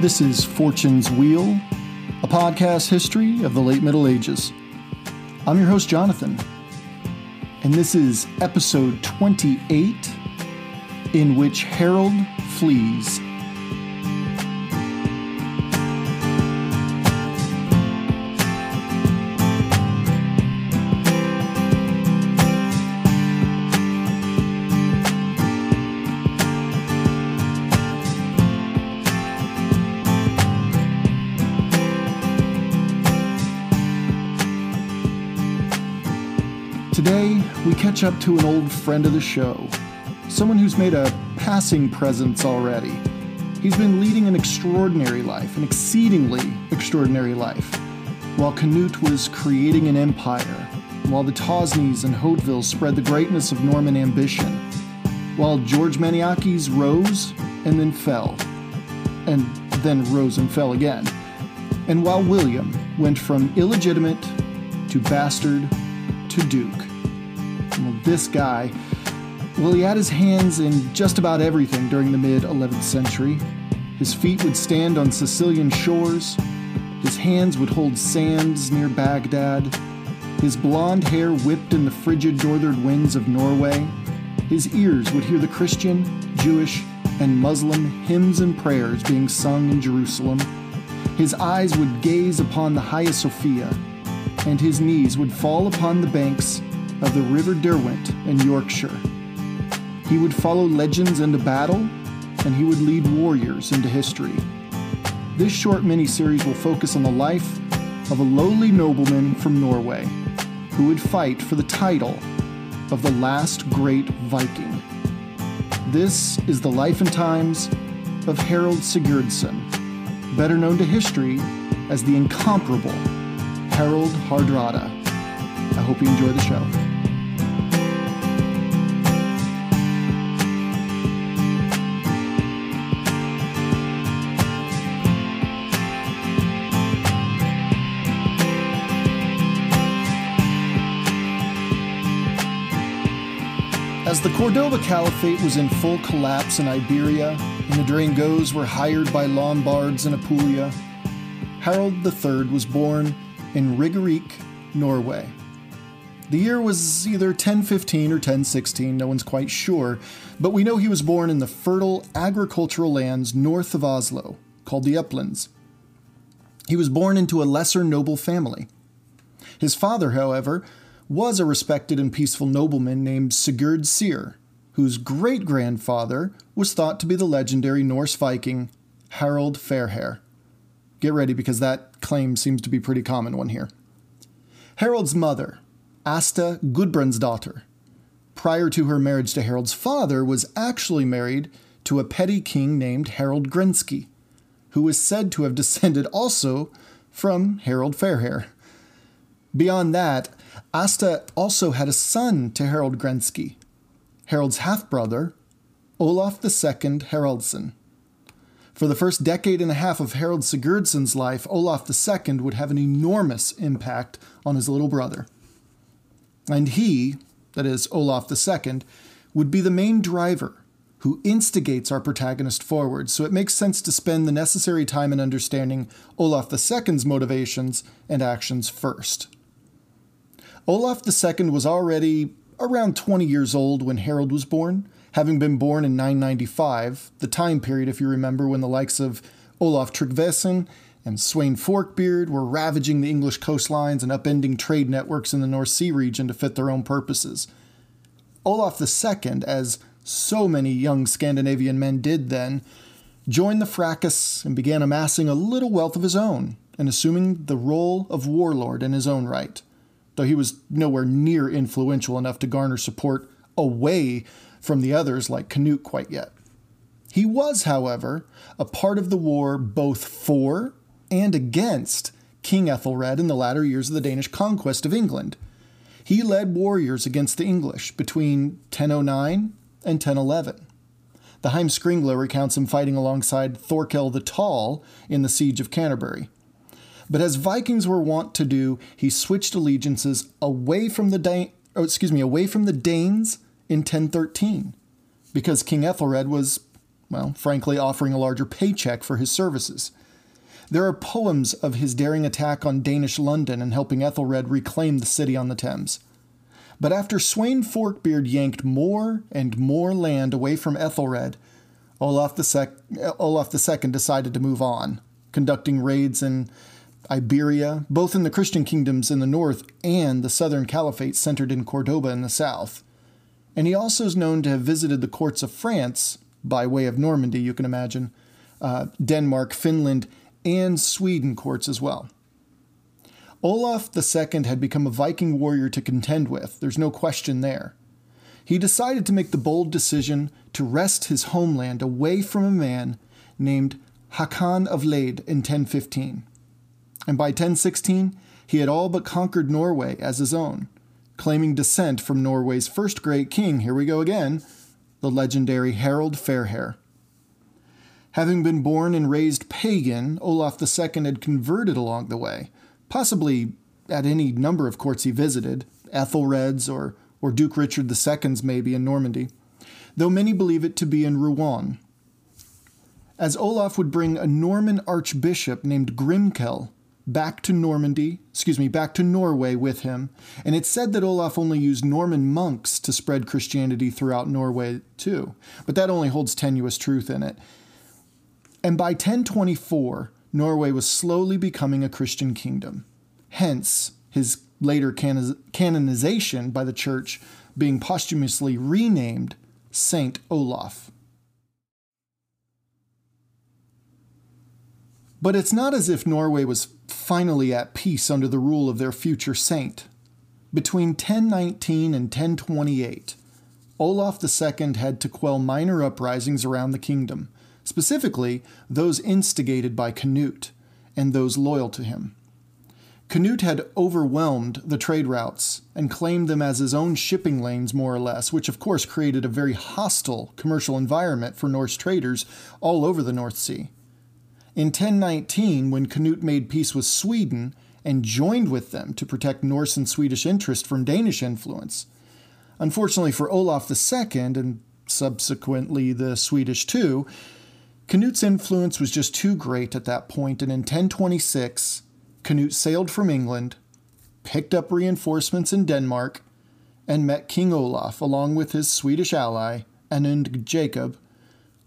This is Fortune's Wheel, a podcast history of the late Middle Ages. I'm your host, Jonathan, and this is episode 28 in which Harold flees. Catch up to an old friend of the show, someone who's made a passing presence already. He's been leading an extraordinary life, an exceedingly extraordinary life, while Canute was creating an empire, while the Tosneys and Hauteville spread the greatness of Norman ambition, while George Maniakes rose and then fell, and then rose and fell again, and while William went from illegitimate to bastard to duke. This guy, well, he had his hands in just about everything during the mid 11th century. His feet would stand on Sicilian shores, his hands would hold sands near Baghdad, his blond hair whipped in the frigid northern winds of Norway, his ears would hear the Christian, Jewish, and Muslim hymns and prayers being sung in Jerusalem. His eyes would gaze upon the Hagia Sophia, and his knees would fall upon the banks of the River Derwent in Yorkshire. He would follow legends into battle, and he would lead warriors into history. This short mini-series will focus on the life of a lowly nobleman from Norway who would fight for the title of the last great Viking. This is the life and times of Harald Sigurdsson, better known to history as the incomparable Harald Hardrada. I hope you enjoy the show. As the Cordoba Caliphate was in full collapse in Iberia, and the Drengots were hired by Lombards in Apulia, Harold III was born in Ringerike, Norway. The year was either 1015 or 1016, no one's quite sure, but we know he was born in the fertile agricultural lands north of Oslo, called the Uplands. He was born into a lesser noble family. His father, however, was a respected and peaceful nobleman named Sigurd Syr, whose great grandfather was thought to be the legendary Norse Viking Harald Fairhair. Get ready because that claim seems to be pretty common one here. Harold's mother, Asta Gudbrand's daughter, prior to her marriage to Harold's father, was actually married to a petty king named Harold Grenske, who is said to have descended also from Harold Fairhair. Beyond that, Asta also had a son to Harold Grenske, Harold's half brother, Olaf II Haraldsson. For the first decade and a half of Harold Sigurdsson's life, Olaf II would have an enormous impact on his little brother. And he, that is, Olaf II, would be the main driver who instigates our protagonist forward, so it makes sense to spend the necessary time in understanding Olaf II's motivations and actions first. Olaf II was already around 20 years old when Harold was born, having been born in 995, the time period, if you remember, when the likes of Olaf Tryggvason and Sweyn Forkbeard were ravaging the English coastlines and upending trade networks in the North Sea region to fit their own purposes. Olaf II, as so many young Scandinavian men did then, joined the fracas and began amassing a little wealth of his own and assuming the role of warlord in his own right though he was nowhere near influential enough to garner support away from the others like Canute quite yet. He was, however, a part of the war both for and against King Ethelred in the latter years of the Danish conquest of England. He led warriors against the English between 1009 and 1011. The Heimskringla recounts him fighting alongside Thorkel the Tall in the siege of Canterbury. But as Vikings were wont to do, he switched allegiances away from the Dan- oh, excuse me, away from the Danes in 1013, because King Ethelred was well, frankly, offering a larger paycheck for his services. There are poems of his daring attack on Danish London and helping Ethelred reclaim the city on the Thames. But after Sweyn Forkbeard yanked more and more land away from Ethelred, Olaf II, Olaf II decided to move on, conducting raids in Iberia, both in the Christian kingdoms in the north and the southern caliphate centered in Cordoba in the south. And he also is known to have visited the courts of France, by way of Normandy, you can imagine, uh, Denmark, Finland, and Sweden courts as well. Olaf II had become a Viking warrior to contend with, there's no question there. He decided to make the bold decision to wrest his homeland away from a man named Hakon of Lade in 1015. And by 1016, he had all but conquered Norway as his own, claiming descent from Norway's first great king, here we go again, the legendary Harald Fairhair. Having been born and raised pagan, Olaf II had converted along the way, possibly at any number of courts he visited, Ethelred's or, or Duke Richard II's maybe in Normandy, though many believe it to be in Rouen. As Olaf would bring a Norman archbishop named Grimkel back to Normandy, excuse me, back to Norway with him, and it's said that Olaf only used Norman monks to spread Christianity throughout Norway too, but that only holds tenuous truth in it. And by 1024, Norway was slowly becoming a Christian kingdom. Hence, his later canonization by the church being posthumously renamed Saint Olaf. But it's not as if Norway was finally at peace under the rule of their future saint. Between 1019 and 1028, Olaf II had to quell minor uprisings around the kingdom, specifically those instigated by Canute and those loyal to him. Canute had overwhelmed the trade routes and claimed them as his own shipping lanes, more or less, which of course created a very hostile commercial environment for Norse traders all over the North Sea. In 1019, when Canute made peace with Sweden and joined with them to protect Norse and Swedish interest from Danish influence, unfortunately for Olaf II and subsequently the Swedish too, Canute's influence was just too great at that point, and in 1026, Canute sailed from England, picked up reinforcements in Denmark, and met King Olaf along with his Swedish ally, Anund Jacob,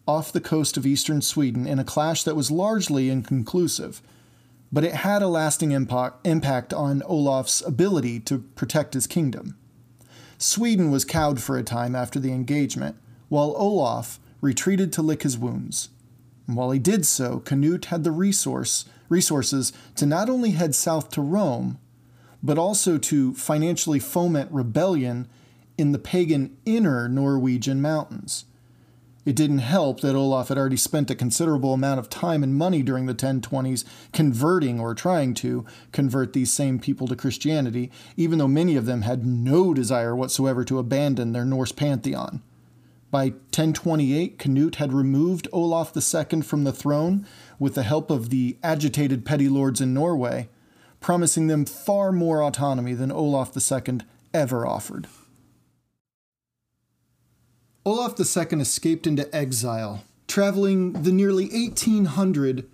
off the coast of eastern Sweden in a clash that was largely inconclusive, but it had a lasting impact on Olaf's ability to protect his kingdom. Sweden was cowed for a time after the engagement, while Olaf retreated to lick his wounds. And while he did so, Canute had the resource, resources to not only head south to Rome, but also to financially foment rebellion in the pagan inner Norwegian mountains. It didn't help that Olaf had already spent a considerable amount of time and money during the 1020s converting or trying to convert these same people to Christianity, even though many of them had no desire whatsoever to abandon their Norse pantheon. By 1028, Canute had removed Olaf II from the throne with the help of the agitated petty lords in Norway, promising them far more autonomy than Olaf II ever offered. Olaf II escaped into exile, traveling the nearly 1,800,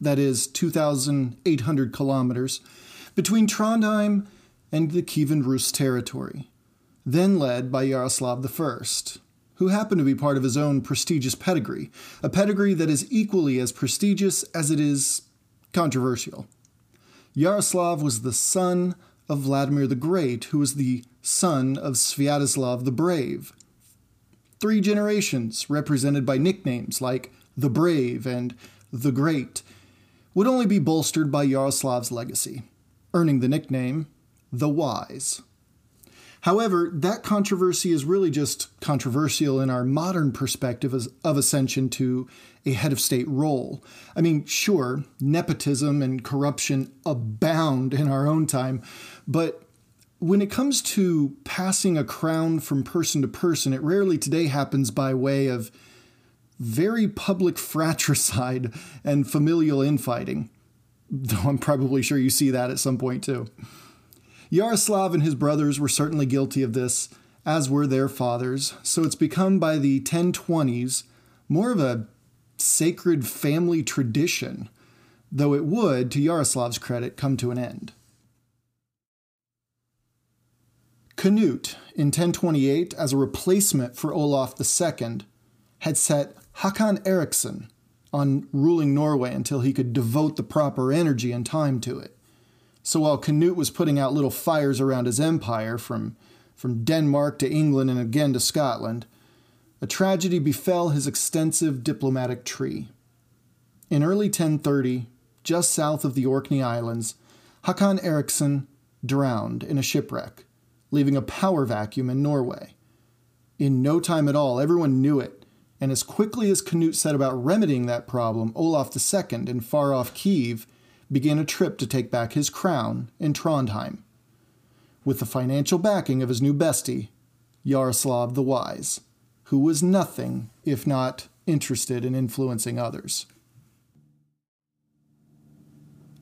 that is, 2,800 kilometers, between Trondheim and the Kievan Rus territory, then led by Yaroslav I who happened to be part of his own prestigious pedigree, a pedigree that is equally as prestigious as it is controversial. Yaroslav was the son of Vladimir the Great, who was the son of Sviatoslav the Brave. Three generations, represented by nicknames like the Brave and the Great, would only be bolstered by Yaroslav's legacy, earning the nickname the Wise. However, that controversy is really just controversial in our modern perspective of ascension to a head of state role. I mean, sure, nepotism and corruption abound in our own time, but when it comes to passing a crown from person to person, it rarely today happens by way of very public fratricide and familial infighting. Though I'm probably sure you see that at some point too. Yaroslav and his brothers were certainly guilty of this, as were their fathers, so it's become by the 1020s more of a sacred family tradition, though it would, to Yaroslav's credit, come to an end. Canute, in 1028, as a replacement for Olaf II, had set Hakon Eriksson on ruling Norway until he could devote the proper energy and time to it. So while Canute was putting out little fires around his empire from, from Denmark to England and again to Scotland, a tragedy befell his extensive diplomatic tree. In early 1030, just south of the Orkney Islands, Hakon Eriksson drowned in a shipwreck, leaving a power vacuum in Norway. In no time at all, everyone knew it, and as quickly as Canute set about remedying that problem, Olaf II in far off Kiev began a trip to take back his crown in Trondheim. With the financial backing of his new bestie, Yaroslav the Wise, who was nothing if not interested in influencing others.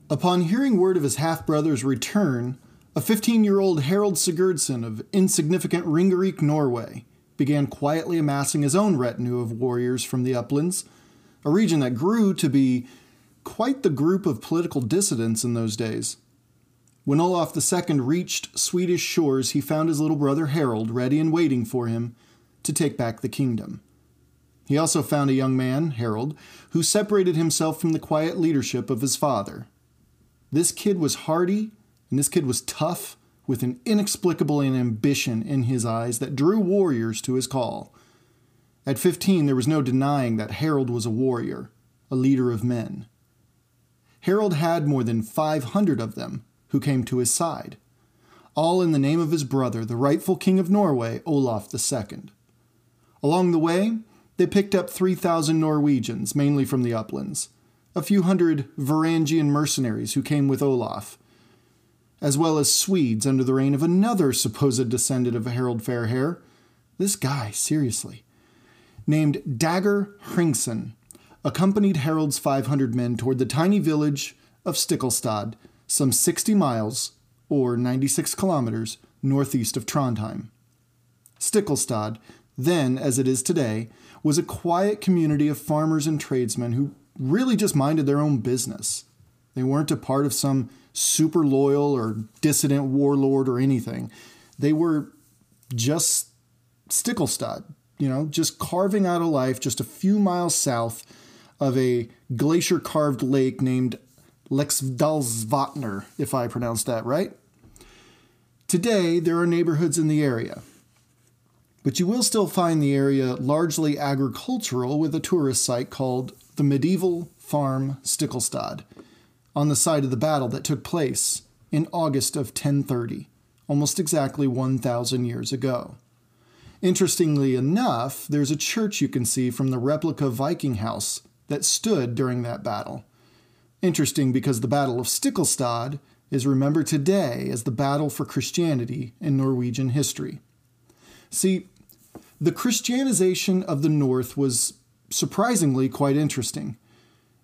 Upon hearing word of his half brother's return, a 15 year old Harold Sigurdsson of insignificant Ringerike, Norway, began quietly amassing his own retinue of warriors from the uplands, a region that grew to be quite the group of political dissidents in those days. When Olaf II reached Swedish shores, he found his little brother Harold ready and waiting for him to take back the kingdom. He also found a young man, Harold, who separated himself from the quiet leadership of his father. This kid was hardy, and this kid was tough, with an inexplicable ambition in his eyes that drew warriors to his call. At 15, there was no denying that Harold was a warrior, a leader of men. Harold had more than 500 of them who came to his side, all in the name of his brother, the rightful king of Norway, Olaf II. Along the way, they picked up 3,000 Norwegians, mainly from the uplands, a few hundred Varangian mercenaries who came with Olaf, as well as Swedes under the reign of another supposed descendant of Harold Fairhair. This guy, seriously, named Dagger Hringsson, accompanied Harold's 500 men toward the tiny village of Stiklestad, some 60 miles, or 96 kilometers, northeast of Trondheim. Stiklestad, then as it is today, was a quiet community of farmers and tradesmen who really just minded their own business. They weren't a part of some super loyal or dissident warlord or anything. They were just Stiklestad, you know, just carving out a life just a few miles south of a glacier carved lake named Leksdalsvatnet, if I pronounced that right. Today, there are neighborhoods in the area, but you will still find the area largely agricultural with a tourist site called the Medieval Farm Stiklestad on the site of the battle that took place in August of 1030, almost exactly 1,000 years ago. Interestingly enough, there's a church you can see from the replica Viking house that stood during that battle. Interesting because the Battle of Stiklestad is remembered today as the battle for Christianity in Norwegian history. See, the Christianization of the North was surprisingly quite interesting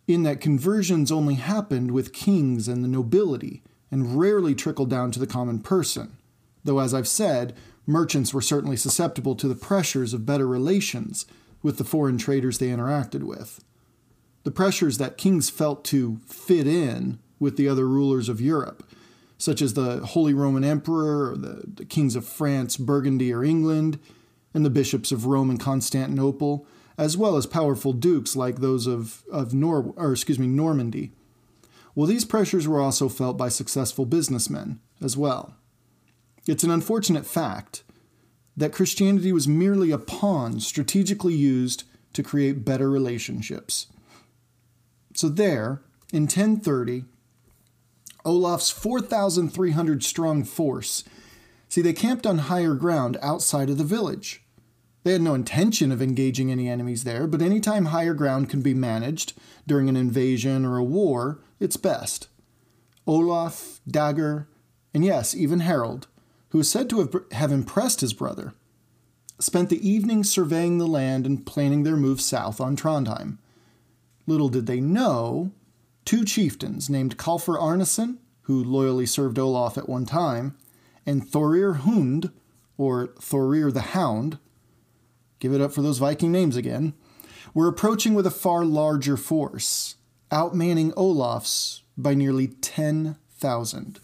in that conversions only happened with kings and the nobility and rarely trickled down to the common person. Though, as I've said, merchants were certainly susceptible to the pressures of better relations with the foreign traders they interacted with. The pressures that kings felt to fit in with the other rulers of Europe, such as the Holy Roman Emperor, or the, the kings of France, Burgundy, or England, and the bishops of Rome and Constantinople, as well as powerful dukes like those of, of Nor or excuse me, Normandy. Well, these pressures were also felt by successful businessmen as well. It's an unfortunate fact that Christianity was merely a pawn strategically used to create better relationships. So, there, in 1030, Olaf's 4,300 strong force, see, they camped on higher ground outside of the village. They had no intention of engaging any enemies there, but anytime higher ground can be managed during an invasion or a war, it's best. Olaf, Dagger, and yes, even Harold, who is said to have, have impressed his brother, spent the evening surveying the land and planning their move south on Trondheim. Little did they know, two chieftains named Kalfur Arneson, who loyally served Olaf at one time, and Thorir Hund, or Thorir the Hound, Give it up for those Viking names again. were approaching with a far larger force, outmanning Olaf's by nearly 10,000.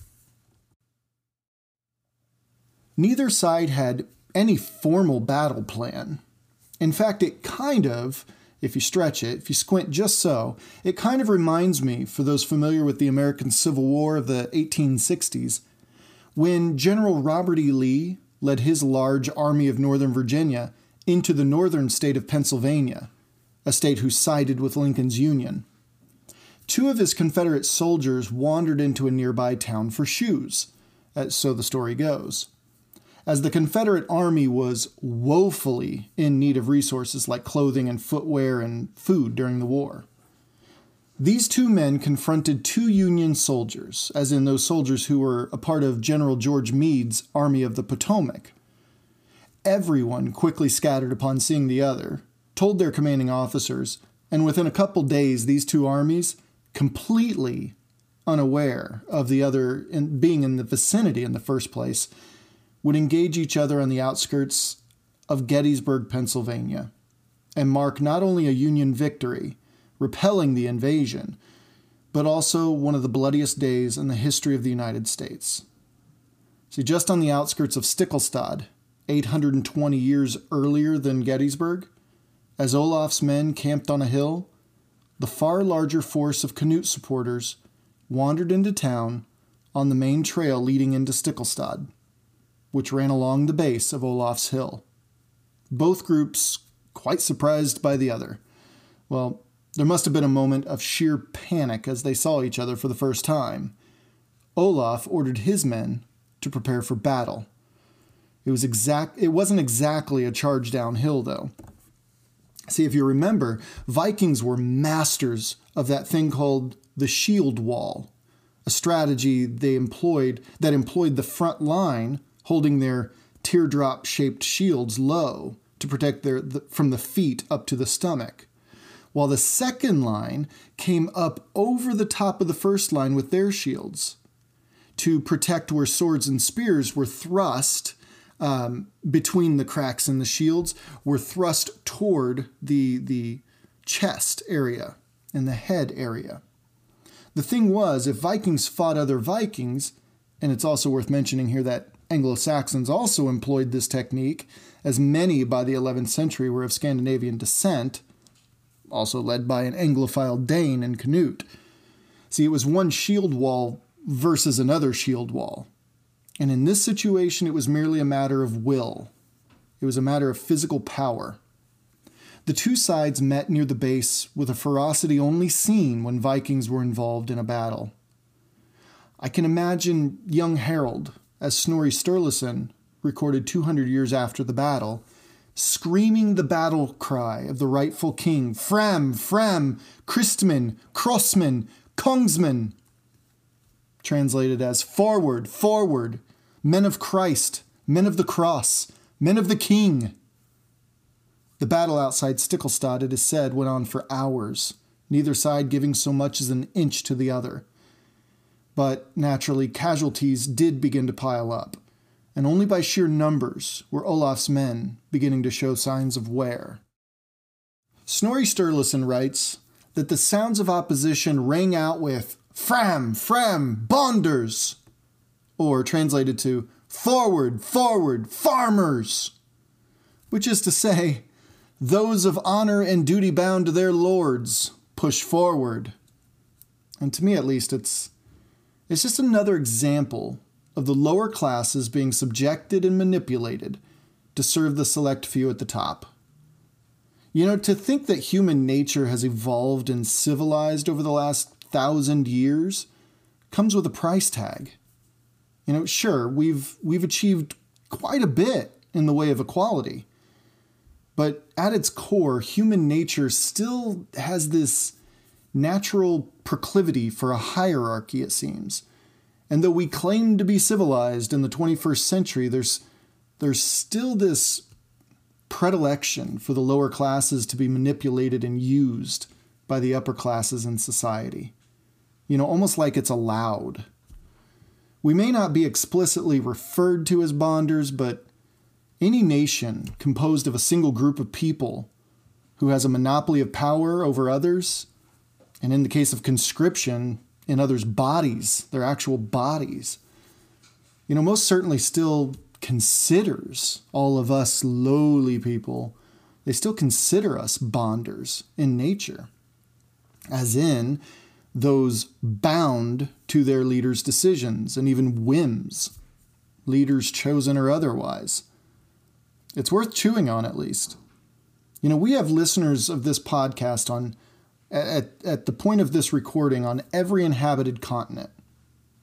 Neither side had any formal battle plan. In fact, it kind of, if you stretch it, if you squint just so, it kind of reminds me, for those familiar with the American Civil War of the 1860s, when General Robert E. Lee led his large army of Northern Virginia into the northern state of Pennsylvania, a state who sided with Lincoln's Union. Two of his Confederate soldiers wandered into a nearby town for shoes, so the story goes as the Confederate Army was woefully in need of resources like clothing and footwear and food during the war. These two men confronted two Union soldiers, as in those soldiers who were a part of General George Meade's Army of the Potomac. Everyone quickly scattered upon seeing the other, told their commanding officers, and within a couple days, these two armies, completely unaware of the other in, being in the vicinity in the first place, would engage each other on the outskirts of Gettysburg, Pennsylvania, and mark not only a Union victory, repelling the invasion, but also one of the bloodiest days in the history of the United States. See, just on the outskirts of Stiklestad, 820 years earlier than Gettysburg, as Olaf's men camped on a hill, the far larger force of Canute supporters wandered into town on the main trail leading into Stiklestad which ran along the base of Olaf's Hill. Both groups quite surprised by the other. Well, there must have been a moment of sheer panic as they saw each other for the first time. Olaf ordered his men to prepare for battle. It was exact it wasn't exactly a charge downhill though. See, if you remember, Vikings were masters of that thing called the shield wall, a strategy they employed that employed the front line holding their teardrop shaped shields low to protect their the, from the feet up to the stomach, while the second line came up over the top of the first line with their shields to protect where swords and spears were thrust um, between the cracks in the shields, were thrust toward the the chest area and the head area. The thing was, if Vikings fought other Vikings, and it's also worth mentioning here that Anglo Saxons also employed this technique, as many by the 11th century were of Scandinavian descent, also led by an Anglophile Dane and Canute. See, it was one shield wall versus another shield wall. And in this situation, it was merely a matter of will, it was a matter of physical power. The two sides met near the base with a ferocity only seen when Vikings were involved in a battle. I can imagine young Harold, as Snorri Sturluson recorded 200 years after the battle, screaming the battle cry of the rightful king Fram, Fram, Christman, Crossman, Kongsman. Translated as Forward, Forward, Men of Christ, Men of the Cross, Men of the King. The battle outside Stiklestad, it is said, went on for hours, neither side giving so much as an inch to the other but naturally casualties did begin to pile up, and only by sheer numbers were Olaf's men beginning to show signs of wear. Snorri Sturluson writes that the sounds of opposition rang out with Fram, Fram, Bonders, or translated to Forward, Forward, Farmers, which is to say, those of honor and duty bound to their lords push forward. And to me, at least, it's it's just another example of the lower classes being subjected and manipulated to serve the select few at the top. You know, to think that human nature has evolved and civilized over the last thousand years comes with a price tag. You know, sure, we've we've achieved quite a bit in the way of equality. But at its core, human nature still has this natural proclivity for a hierarchy, it seems. And though we claim to be civilized in the 21st century, there's, there's still this predilection for the lower classes to be manipulated and used by the upper classes in society. You know, almost like it's allowed. We may not be explicitly referred to as bonders, but any nation composed of a single group of people who has a monopoly of power over others, and in the case of conscription, in others' bodies, their actual bodies, you know, most certainly still considers all of us lowly people, they still consider us bonders in nature, as in those bound to their leaders' decisions and even whims, leaders chosen or otherwise. It's worth chewing on at least. You know, we have listeners of this podcast on at, at the point of this recording on every inhabited continent.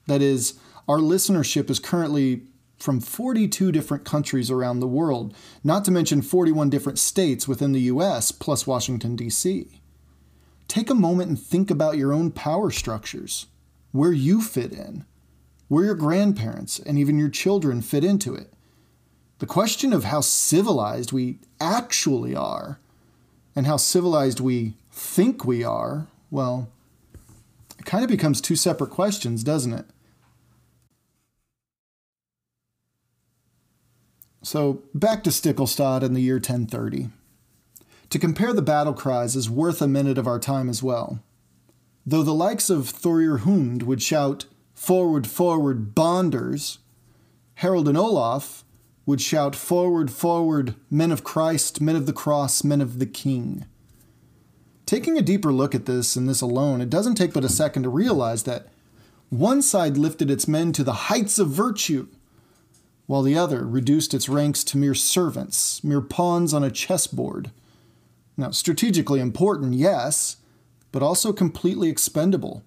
That is, our listenership is currently from 42 different countries around the world, not to mention 41 different states within the US, plus Washington, D.C. Take a moment and think about your own power structures, where you fit in, where your grandparents and even your children fit into it. The question of how civilized we actually are and how civilized we think we are, well, it kind of becomes two separate questions, doesn't it? So, back to Stiklestad in the year 1030. To compare the battle cries is worth a minute of our time as well. Though the likes of Thorir Hund would shout, Forward, forward, bonders, Harold and Olaf would shout, Forward, forward, men of Christ, men of the cross, men of the king. Taking a deeper look at this and this alone, it doesn't take but a second to realize that one side lifted its men to the heights of virtue, while the other reduced its ranks to mere servants, mere pawns on a chessboard. Now, strategically important, yes, but also completely expendable.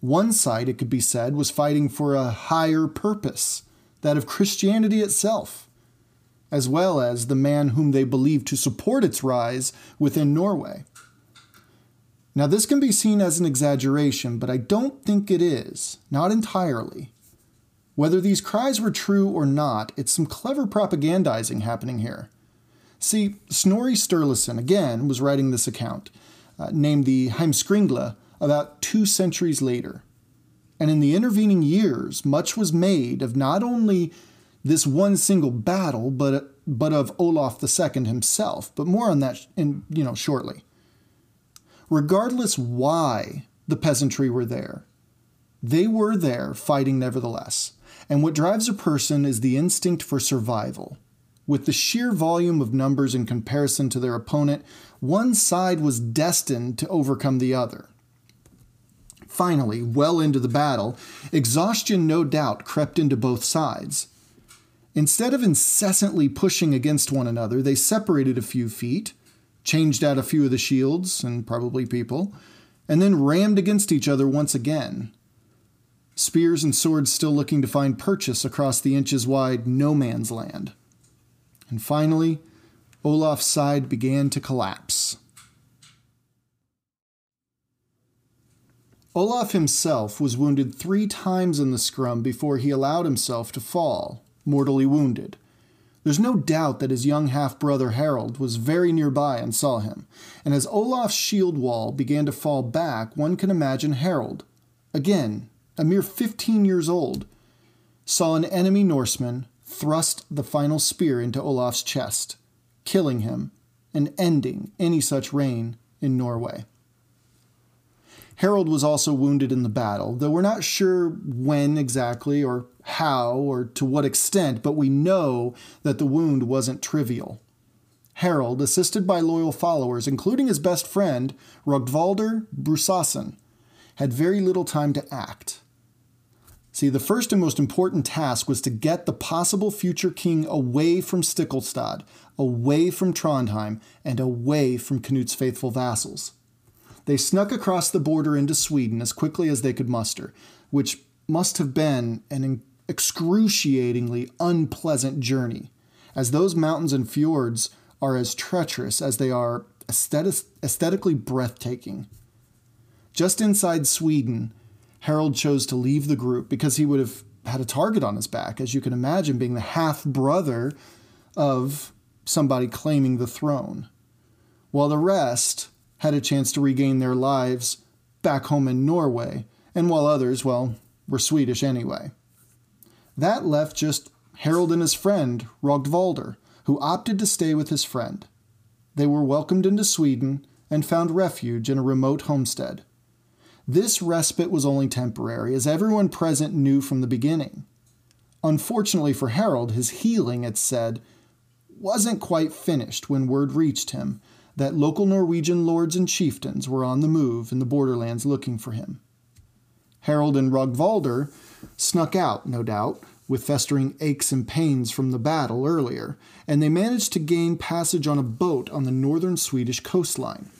One side, it could be said, was fighting for a higher purpose, that of Christianity itself, as well as the man whom they believed to support its rise within Norway. Now, this can be seen as an exaggeration, but I don't think it is, not entirely. Whether these cries were true or not, it's some clever propagandizing happening here. See, Snorri Sturluson, again, was writing this account, uh, named the Heimskringla, about two centuries later. And in the intervening years, much was made of not only this one single battle, but, but of Olaf II himself. But more on that in, you know, shortly. Regardless why the peasantry were there, they were there fighting nevertheless. And what drives a person is the instinct for survival. With the sheer volume of numbers in comparison to their opponent, one side was destined to overcome the other. Finally, well into the battle, exhaustion no doubt crept into both sides. Instead of incessantly pushing against one another, they separated a few feet, changed out a few of the shields, and probably people, and then rammed against each other once again. Spears and swords still looking to find purchase across the inches wide no man's land. And finally, Olaf's side began to collapse. Olaf himself was wounded three times in the scrum before he allowed himself to fall, mortally wounded. There's no doubt that his young half brother Harold was very nearby and saw him, and as Olaf's shield wall began to fall back, one can imagine Harold, again, a mere 15 years old, saw an enemy Norseman thrust the final spear into Olaf's chest, killing him and ending any such reign in Norway. Harold was also wounded in the battle, though we're not sure when exactly or how or to what extent, but we know that the wound wasn't trivial. Harold, assisted by loyal followers, including his best friend, Rogvaldr Brusason, had very little time to act. See, the first and most important task was to get the possible future king away from Stiklestad, away from Trondheim, and away from Knut's faithful vassals. They snuck across the border into Sweden as quickly as they could muster, which must have been an excruciatingly unpleasant journey, as those mountains and fjords are as treacherous as they are aesthetic- aesthetically breathtaking. Just inside Sweden, Harold chose to leave the group because he would have had a target on his back, as you can imagine, being the half brother of somebody claiming the throne, while the rest had a chance to regain their lives back home in Norway, and while others, well, were Swedish anyway. That left just Harold and his friend, Rogvaldr, who opted to stay with his friend. they were welcomed into Sweden and found refuge in a remote homestead. This respite was only temporary, as everyone present knew from the beginning. Unfortunately for Harold, his healing, it said, wasn't quite finished when word reached him that local Norwegian lords and chieftains were on the move in the borderlands looking for him. Harold and Rogvaldr snuck out, no doubt, with festering aches and pains from the battle earlier, and they managed to gain passage on a boat on the northern Swedish coastline.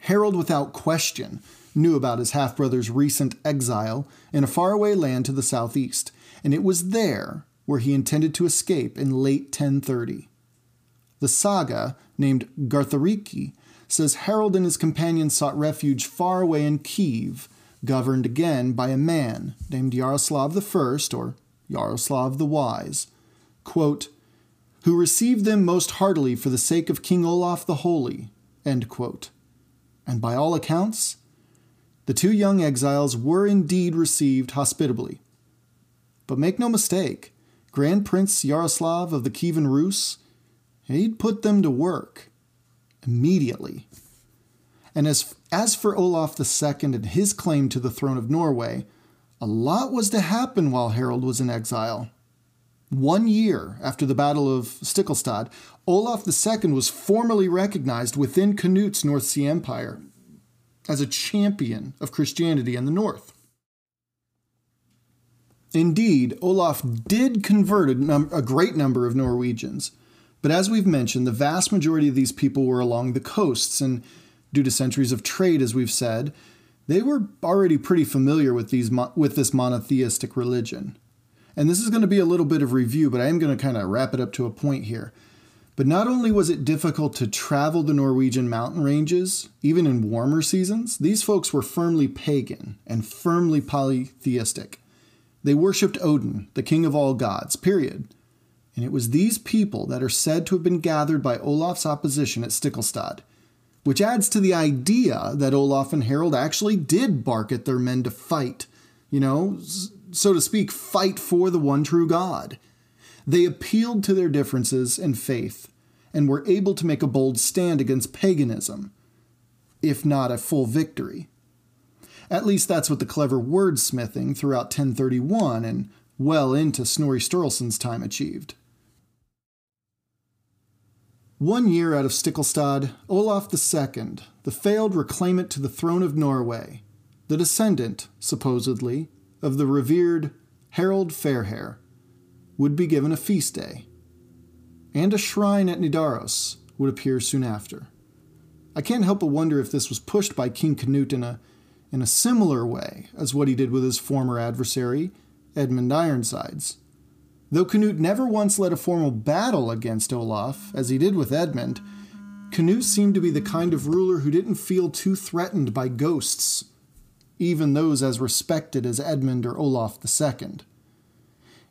Harold, without question, knew about his half brother's recent exile in a faraway land to the southeast, and it was there where he intended to escape in late 1030. The saga, named Garthariki, says Harold and his companions sought refuge far away in Kiev, governed again by a man named Yaroslav I, or Yaroslav the Wise, quote, who received them most heartily for the sake of King Olaf the Holy. And by all accounts, the two young exiles were indeed received hospitably. But make no mistake, Grand Prince Yaroslav of the Kievan Rus, he'd put them to work immediately. And as, as for Olaf II and his claim to the throne of Norway, a lot was to happen while Harold was in exile. One year after the Battle of Stiklestad, Olaf II was formally recognized within Canute's North Sea Empire as a champion of Christianity in the north. Indeed, Olaf did convert a, num- a, great number of Norwegians, but as we've mentioned, the vast majority of these people were along the coasts, and due to centuries of trade, as we've said, they were already pretty familiar with these mo- with this monotheistic religion. And this is going to be a little bit of review, but I am going to kind of wrap it up to a point here. But not only was it difficult to travel the Norwegian mountain ranges, even in warmer seasons, these folks were firmly pagan and firmly polytheistic. They worshipped Odin, the king of all gods, period. And it was these people that are said to have been gathered by Olaf's opposition at Stiklestad, which adds to the idea that Olaf and Harold actually did bark at their men to fight, you know, so to speak, fight for the one true God. They appealed to their differences in faith and were able to make a bold stand against paganism, if not a full victory. At least that's what the clever wordsmithing throughout 1031 and well into Snorri Sturluson's time achieved. One year out of Stiklestad, Olaf II, the failed reclaimant to the throne of Norway, the descendant, supposedly, of the revered Harald Fairhair, would be given a feast day, and a shrine at Nidaros would appear soon after. I can't help but wonder if this was pushed by King Canute in a, in a similar way as what he did with his former adversary, Edmund Ironsides. Though Canute never once led a formal battle against Olaf, as he did with Edmund, Canute seemed to be the kind of ruler who didn't feel too threatened by ghosts, even those as respected as Edmund or Olaf II.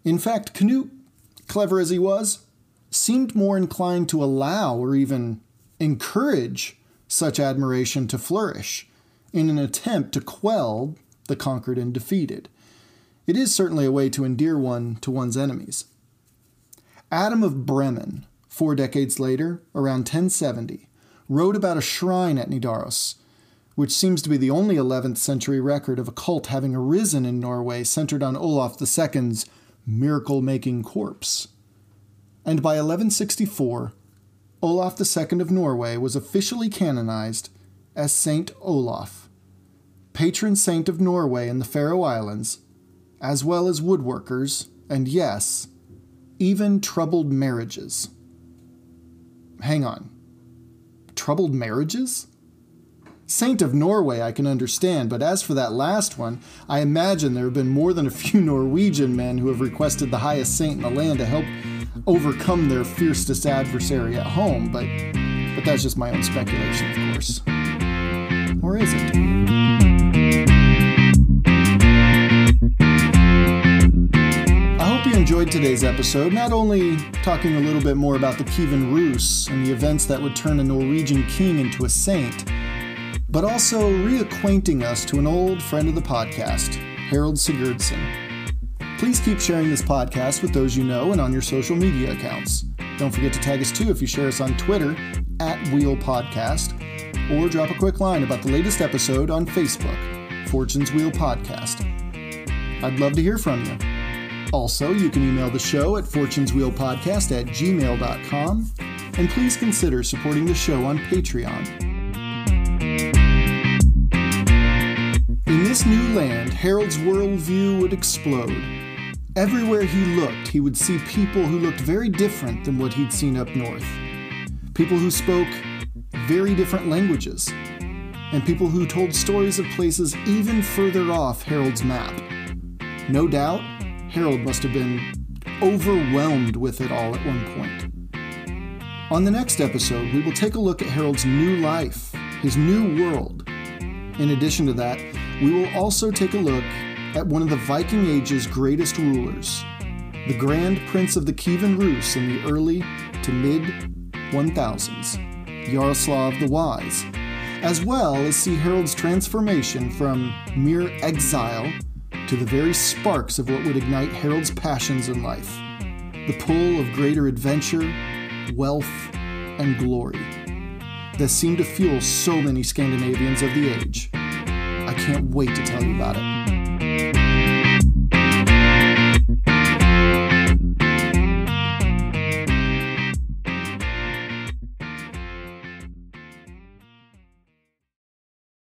In fact, Canute, clever as he was, seemed more inclined to allow or even encourage such admiration to flourish in an attempt to quell the conquered and defeated. It is certainly a way to endear one to one's enemies. Adam of Bremen, four decades later, around 1070, wrote about a shrine at Nidaros, which seems to be the only 11th century record of a cult having arisen in Norway centered on Olaf II's miracle making corpse. And by 1164, Olaf II of Norway was officially canonized as Saint Olaf, patron saint of Norway and the Faroe Islands, as well as woodworkers, and yes, even troubled marriages. Hang on. Troubled marriages? Saint of Norway, I can understand, but as for that last one, I imagine there have been more than a few Norwegian men who have requested the highest saint in the land to help overcome their fiercest adversary at home, but, but that's just my own speculation, of course. Or is it? I hope you enjoyed today's episode, not only talking a little bit more about the Kievan Rus and the events that would turn a Norwegian king into a saint but also reacquainting us to an old friend of the podcast, Harold Sigurdsson. Please keep sharing this podcast with those you know and on your social media accounts. Don't forget to tag us too if you share us on Twitter at Wheel Podcast, or drop a quick line about the latest episode on Facebook, Fortune's Wheel Podcast. I'd love to hear from you. Also, you can email the show at fortuneswheelpodcast at gmail.com, and please consider supporting the show on Patreon. This new land, Harold's worldview would explode. Everywhere he looked, he would see people who looked very different than what he'd seen up north. People who spoke very different languages, and people who told stories of places even further off Harold's map. No doubt, Harold must have been overwhelmed with it all at one point. On the next episode, we will take a look at Harold's new life, his new world. In addition to that, we will also take a look at one of the Viking Age's greatest rulers, the Grand Prince of the Kievan Rus in the early to mid 1000s, Yaroslav the Wise, as well as see Harold's transformation from mere exile to the very sparks of what would ignite Harold's passions in life the pull of greater adventure, wealth, and glory that seemed to fuel so many Scandinavians of the age. I can't wait to tell you about it.